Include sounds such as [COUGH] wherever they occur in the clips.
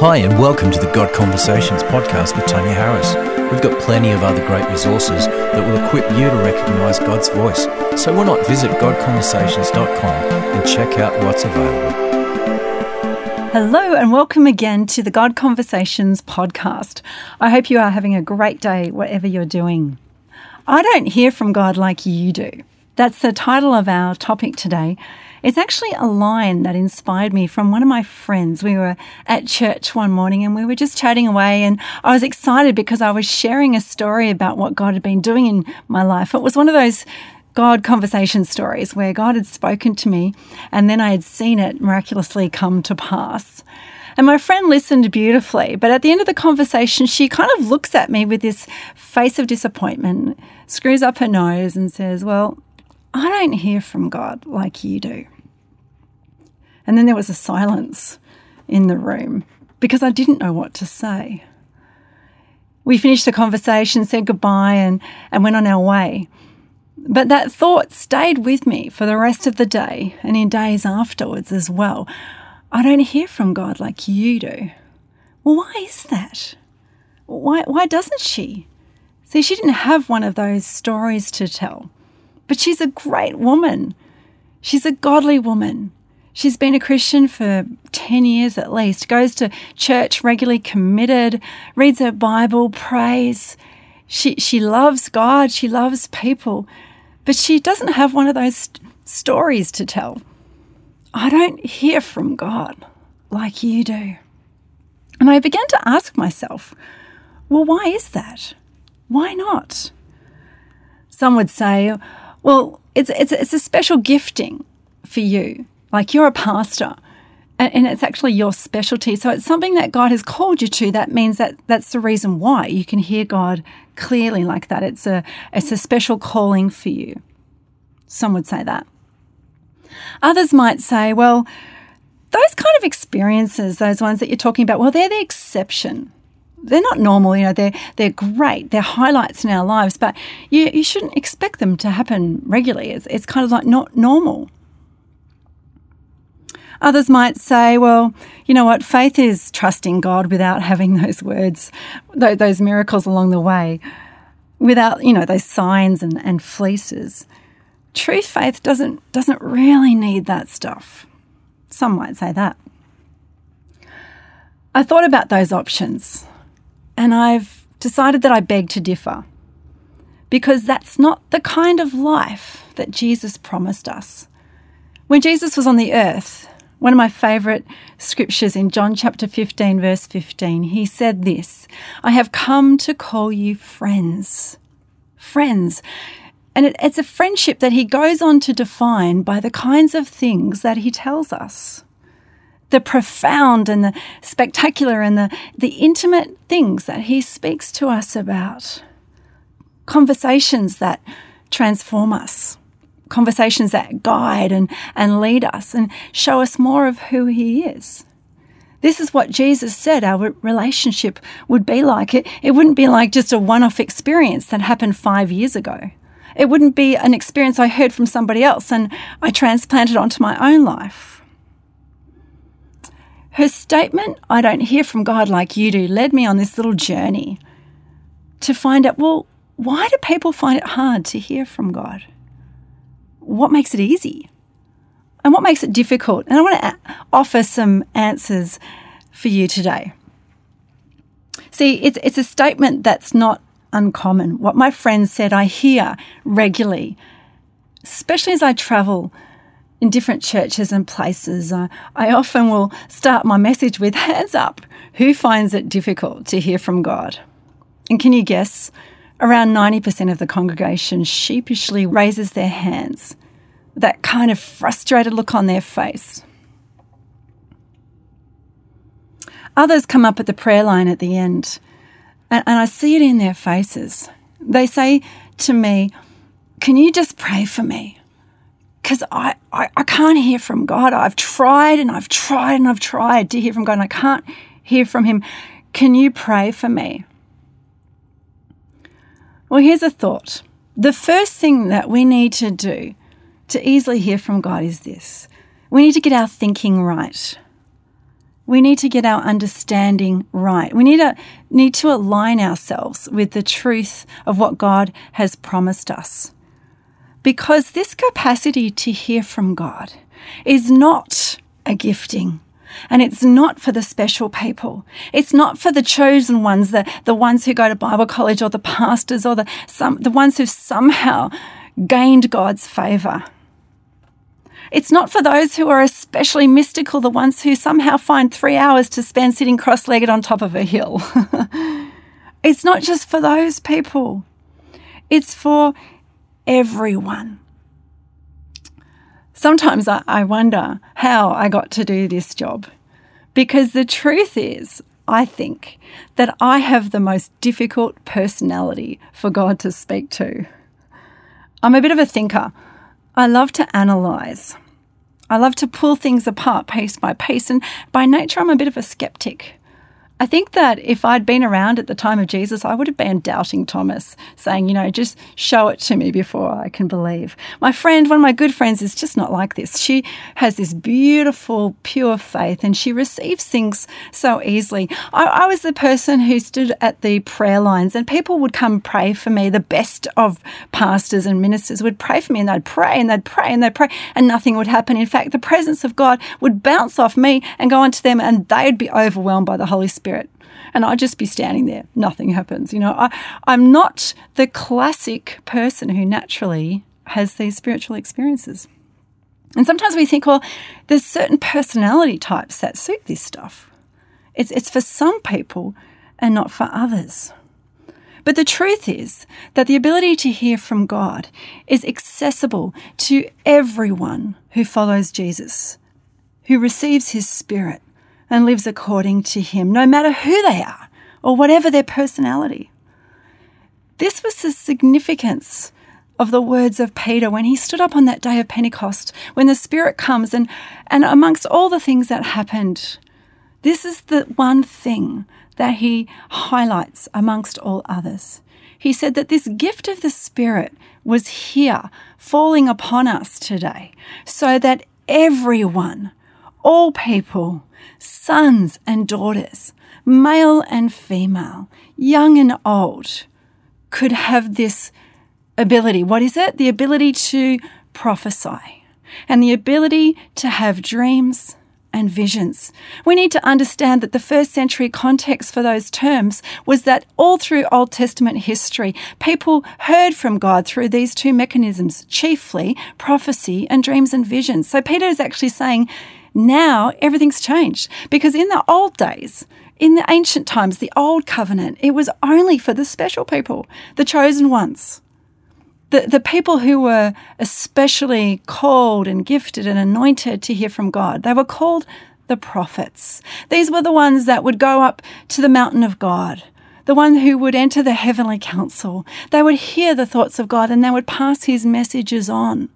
Hi, and welcome to the God Conversations podcast with Tanya Harris. We've got plenty of other great resources that will equip you to recognize God's voice. So why not visit godconversations.com and check out what's available? Hello, and welcome again to the God Conversations podcast. I hope you are having a great day, whatever you're doing. I don't hear from God like you do. That's the title of our topic today. It's actually a line that inspired me from one of my friends. We were at church one morning and we were just chatting away, and I was excited because I was sharing a story about what God had been doing in my life. It was one of those God conversation stories where God had spoken to me and then I had seen it miraculously come to pass. And my friend listened beautifully, but at the end of the conversation, she kind of looks at me with this face of disappointment, screws up her nose, and says, Well, I don't hear from God like you do. And then there was a silence in the room because I didn't know what to say. We finished the conversation, said goodbye, and, and went on our way. But that thought stayed with me for the rest of the day and in days afterwards as well. I don't hear from God like you do. Well, why is that? Why, why doesn't she? See, she didn't have one of those stories to tell. But she's a great woman. She's a godly woman. She's been a Christian for 10 years at least, goes to church regularly, committed, reads her Bible, prays. She, she loves God, she loves people, but she doesn't have one of those st- stories to tell. I don't hear from God like you do. And I began to ask myself, well, why is that? Why not? Some would say, well, it's, it's, it's a special gifting for you. Like you're a pastor and, and it's actually your specialty. So it's something that God has called you to. That means that that's the reason why you can hear God clearly like that. It's a, it's a special calling for you. Some would say that. Others might say, well, those kind of experiences, those ones that you're talking about, well, they're the exception they're not normal, you know, they're, they're great, they're highlights in our lives, but you, you shouldn't expect them to happen regularly. It's, it's kind of like not normal. Others might say, well, you know what, faith is trusting God without having those words, those miracles along the way, without, you know, those signs and, and fleeces. True faith doesn't, doesn't really need that stuff. Some might say that. I thought about those options and I've decided that I beg to differ because that's not the kind of life that Jesus promised us. When Jesus was on the earth, one of my favourite scriptures in John chapter 15, verse 15, he said this I have come to call you friends. Friends. And it, it's a friendship that he goes on to define by the kinds of things that he tells us the profound and the spectacular and the, the intimate things that he speaks to us about. Conversations that transform us, conversations that guide and, and lead us and show us more of who he is. This is what Jesus said our relationship would be like. It, it wouldn't be like just a one off experience that happened five years ago. It wouldn't be an experience I heard from somebody else and I transplanted onto my own life. Her statement, I don't hear from God like you do, led me on this little journey to find out well, why do people find it hard to hear from God? What makes it easy? And what makes it difficult? And I want to offer some answers for you today. See, it's, it's a statement that's not uncommon. What my friend said, I hear regularly, especially as I travel in different churches and places, uh, I often will start my message with hands up. Who finds it difficult to hear from God? And can you guess? Around 90% of the congregation sheepishly raises their hands, that kind of frustrated look on their face. Others come up at the prayer line at the end, and, and I see it in their faces. They say to me, Can you just pray for me? Because I, I, I can't hear from God. I've tried and I've tried and I've tried to hear from God and I can't hear from Him. Can you pray for me? Well, here's a thought. The first thing that we need to do to easily hear from God is this we need to get our thinking right. We need to get our understanding right. We need to, need to align ourselves with the truth of what God has promised us. Because this capacity to hear from God is not a gifting. And it's not for the special people. It's not for the chosen ones, the, the ones who go to Bible college or the pastors or the, some, the ones who've somehow gained God's favor. It's not for those who are especially mystical, the ones who somehow find three hours to spend sitting cross legged on top of a hill. [LAUGHS] it's not just for those people, it's for everyone. Sometimes I, I wonder how I got to do this job because the truth is, I think that I have the most difficult personality for God to speak to. I'm a bit of a thinker. I love to analyze. I love to pull things apart piece by piece, and by nature, I'm a bit of a skeptic. I think that if I'd been around at the time of Jesus, I would have been doubting Thomas, saying, you know, just show it to me before I can believe. My friend, one of my good friends, is just not like this. She has this beautiful, pure faith and she receives things so easily. I, I was the person who stood at the prayer lines and people would come pray for me. The best of pastors and ministers would pray for me and they'd pray and they'd pray and they'd pray and nothing would happen. In fact, the presence of God would bounce off me and go onto them and they'd be overwhelmed by the Holy Spirit Spirit. And I'd just be standing there, nothing happens. You know, I, I'm not the classic person who naturally has these spiritual experiences. And sometimes we think, well, there's certain personality types that suit this stuff. It's, it's for some people and not for others. But the truth is that the ability to hear from God is accessible to everyone who follows Jesus, who receives his spirit, and lives according to Him, no matter who they are or whatever their personality. This was the significance of the words of Peter when he stood up on that day of Pentecost, when the Spirit comes, and, and amongst all the things that happened, this is the one thing that he highlights amongst all others. He said that this gift of the Spirit was here, falling upon us today, so that everyone, all people, sons and daughters, male and female, young and old, could have this ability. What is it? The ability to prophesy and the ability to have dreams and visions. We need to understand that the first century context for those terms was that all through Old Testament history, people heard from God through these two mechanisms, chiefly prophecy and dreams and visions. So Peter is actually saying, now everything's changed because in the old days, in the ancient times, the old covenant, it was only for the special people, the chosen ones. The, the people who were especially called and gifted and anointed to hear from God, they were called the prophets. These were the ones that would go up to the mountain of God, the one who would enter the heavenly council. They would hear the thoughts of God and they would pass his messages on.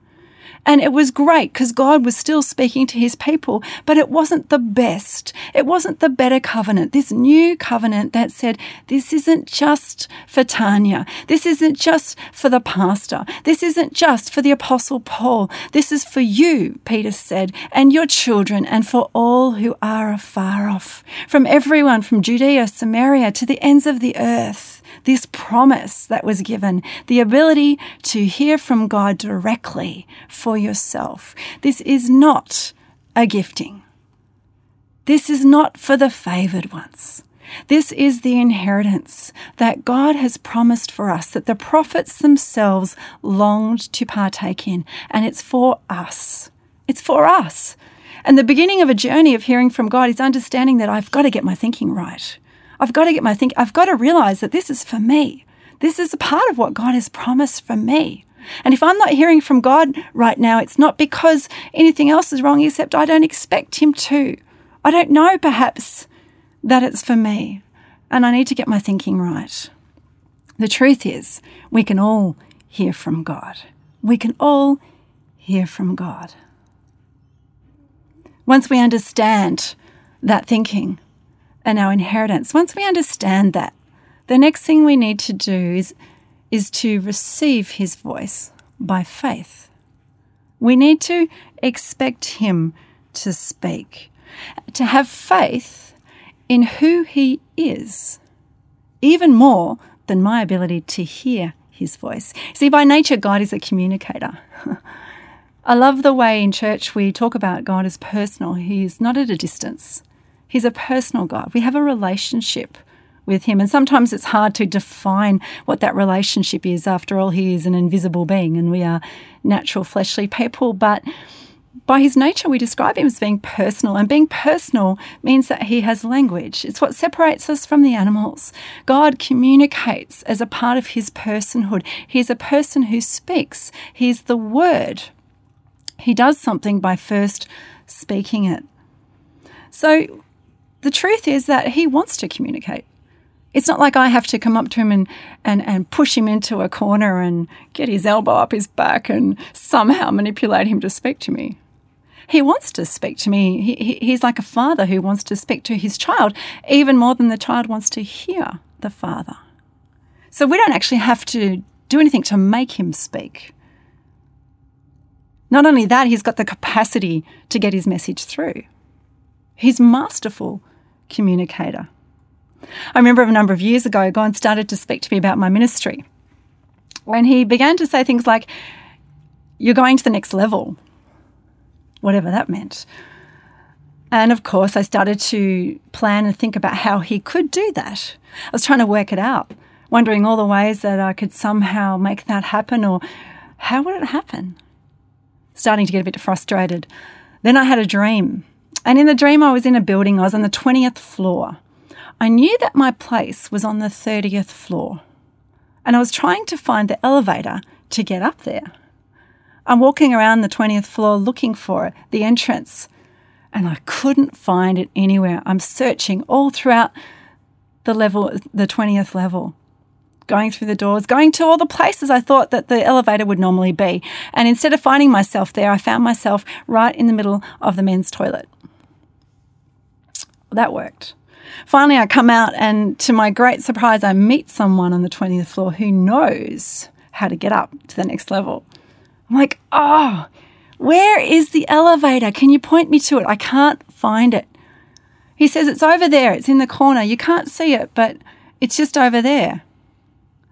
And it was great because God was still speaking to his people, but it wasn't the best. It wasn't the better covenant. This new covenant that said, this isn't just for Tanya. This isn't just for the pastor. This isn't just for the apostle Paul. This is for you, Peter said, and your children and for all who are afar off, from everyone from Judea, Samaria to the ends of the earth this promise that was given, the ability to hear from God directly for yourself. This is not a gifting. This is not for the favored ones. This is the inheritance that God has promised for us, that the prophets themselves longed to partake in, and it's for us. It's for us. And the beginning of a journey of hearing from God is understanding that I've got to get my thinking right. I've got to get my think, I've got to realize that this is for me. This is a part of what God has promised for me. And if I'm not hearing from God right now, it's not because anything else is wrong, except I don't expect Him to. I don't know, perhaps, that it's for me. And I need to get my thinking right. The truth is, we can all hear from God. We can all hear from God. Once we understand that thinking, and our inheritance. Once we understand that, the next thing we need to do is, is to receive His voice by faith. We need to expect Him to speak. to have faith in who He is, even more than my ability to hear His voice. See, by nature, God is a communicator. [LAUGHS] I love the way in church we talk about God as personal. He is not at a distance, He's a personal God. We have a relationship with Him. And sometimes it's hard to define what that relationship is. After all, He is an invisible being and we are natural, fleshly people. But by his nature, we describe him as being personal, and being personal means that he has language. It's what separates us from the animals. God communicates as a part of his personhood. He's a person who speaks, he's the word. He does something by first speaking it. So the truth is that he wants to communicate. It's not like I have to come up to him and, and, and push him into a corner and get his elbow up his back and somehow manipulate him to speak to me. He wants to speak to me. He, he's like a father who wants to speak to his child, even more than the child wants to hear the father. So we don't actually have to do anything to make him speak. Not only that, he's got the capacity to get his message through. He's masterful communicator. I remember a number of years ago, God started to speak to me about my ministry. When he began to say things like, You're going to the next level, whatever that meant. And of course, I started to plan and think about how he could do that. I was trying to work it out, wondering all the ways that I could somehow make that happen or how would it happen? starting to get a bit frustrated. Then I had a dream. And in the dream, I was in a building, I was on the 20th floor. I knew that my place was on the 30th floor. And I was trying to find the elevator to get up there. I'm walking around the 20th floor looking for it, the entrance, and I couldn't find it anywhere. I'm searching all throughout the level, the 20th level going through the doors, going to all the places I thought that the elevator would normally be. And instead of finding myself there, I found myself right in the middle of the men's toilet. That worked. Finally, I come out, and to my great surprise, I meet someone on the 20th floor who knows how to get up to the next level. I'm like, oh, where is the elevator? Can you point me to it? I can't find it. He says, it's over there. It's in the corner. You can't see it, but it's just over there.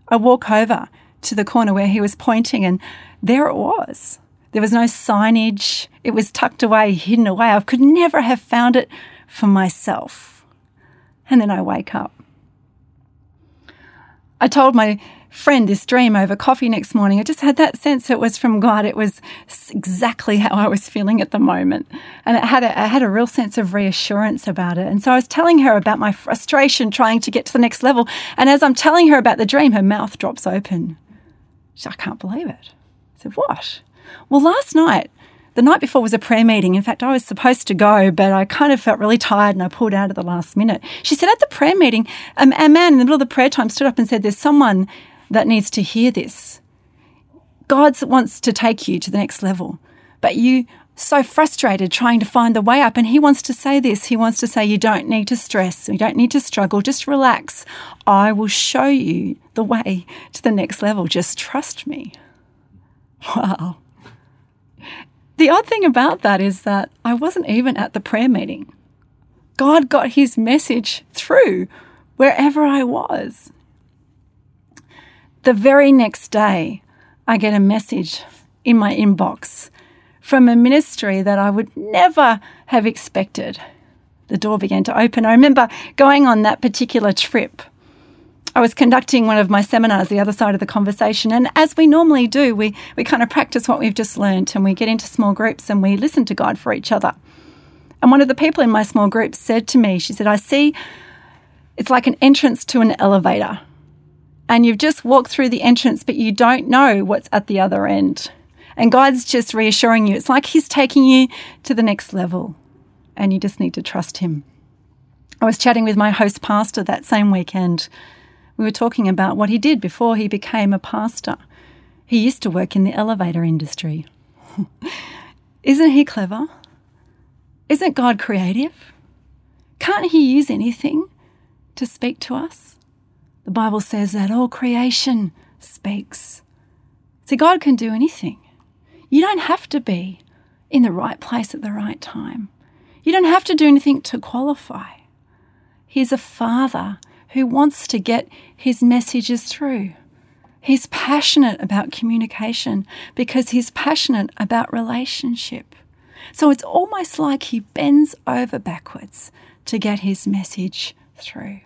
I walk over to the corner where he was pointing, and there it was. There was no signage. It was tucked away, hidden away. I could never have found it for myself. And then I wake up. I told my friend this dream over coffee next morning. I just had that sense it was from God. It was exactly how I was feeling at the moment. And it had a, I had a real sense of reassurance about it. And so I was telling her about my frustration trying to get to the next level. And as I'm telling her about the dream, her mouth drops open. She said, I can't believe it. I said, What? Well, last night, the night before was a prayer meeting. In fact, I was supposed to go, but I kind of felt really tired and I pulled out at the last minute. She said, At the prayer meeting, um, a man in the middle of the prayer time stood up and said, There's someone that needs to hear this. God wants to take you to the next level, but you so frustrated trying to find the way up. And he wants to say this. He wants to say, You don't need to stress. You don't need to struggle. Just relax. I will show you the way to the next level. Just trust me. [LAUGHS] Wow. The odd thing about that is that I wasn't even at the prayer meeting. God got his message through wherever I was. The very next day, I get a message in my inbox from a ministry that I would never have expected. The door began to open. I remember going on that particular trip. I was conducting one of my seminars, the other side of the conversation, and as we normally do, we, we kind of practice what we've just learnt and we get into small groups and we listen to God for each other. And one of the people in my small group said to me, She said, I see it's like an entrance to an elevator and you've just walked through the entrance, but you don't know what's at the other end. And God's just reassuring you. It's like He's taking you to the next level, and you just need to trust Him. I was chatting with my host pastor that same weekend. We were talking about what he did before he became a pastor. He used to work in the elevator industry. [LAUGHS] Isn't he clever? Isn't God creative? Can't he use anything to speak to us? The Bible says that all creation speaks. See, God can do anything. You don't have to be in the right place at the right time. You don't have to do anything to qualify. He's a father who wants to get his messages through. He's passionate about communication because he's passionate about relationship. So it's almost like he bends over backwards to get his message through.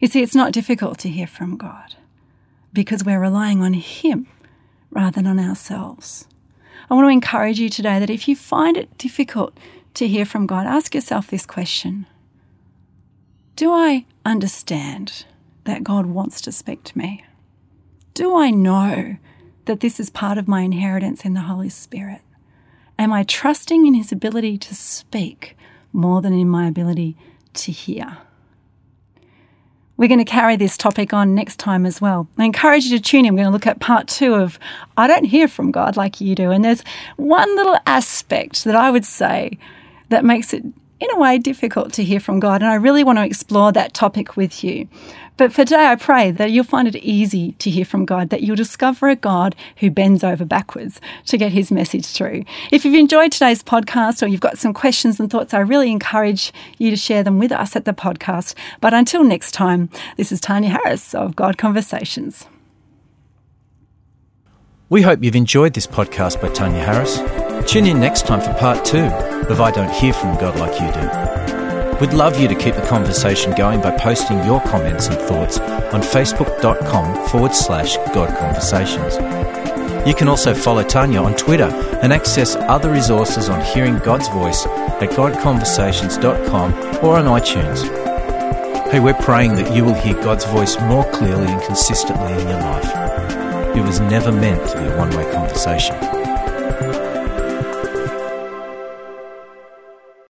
You see, it's not difficult to hear from God because we're relying on Him rather than on ourselves. I want to encourage you today that if you find it difficult to hear from God, ask yourself this question Do I understand that God wants to speak to me? Do I know that this is part of my inheritance in the Holy Spirit? Am I trusting in His ability to speak more than in my ability to hear? We're going to carry this topic on next time as well. I encourage you to tune in. We're going to look at part two of I Don't Hear from God Like You Do. And there's one little aspect that I would say that makes it in a way difficult to hear from God. And I really want to explore that topic with you. But for today, I pray that you'll find it easy to hear from God, that you'll discover a God who bends over backwards to get his message through. If you've enjoyed today's podcast or you've got some questions and thoughts, I really encourage you to share them with us at the podcast. But until next time, this is Tanya Harris of God Conversations. We hope you've enjoyed this podcast by Tanya Harris. Tune in next time for part two of I Don't Hear From God Like You Do. We'd love you to keep the conversation going by posting your comments and thoughts on facebook.com forward slash God Conversations. You can also follow Tanya on Twitter and access other resources on hearing God's voice at godconversations.com or on iTunes. Hey, we're praying that you will hear God's voice more clearly and consistently in your life. It was never meant to be a one way conversation.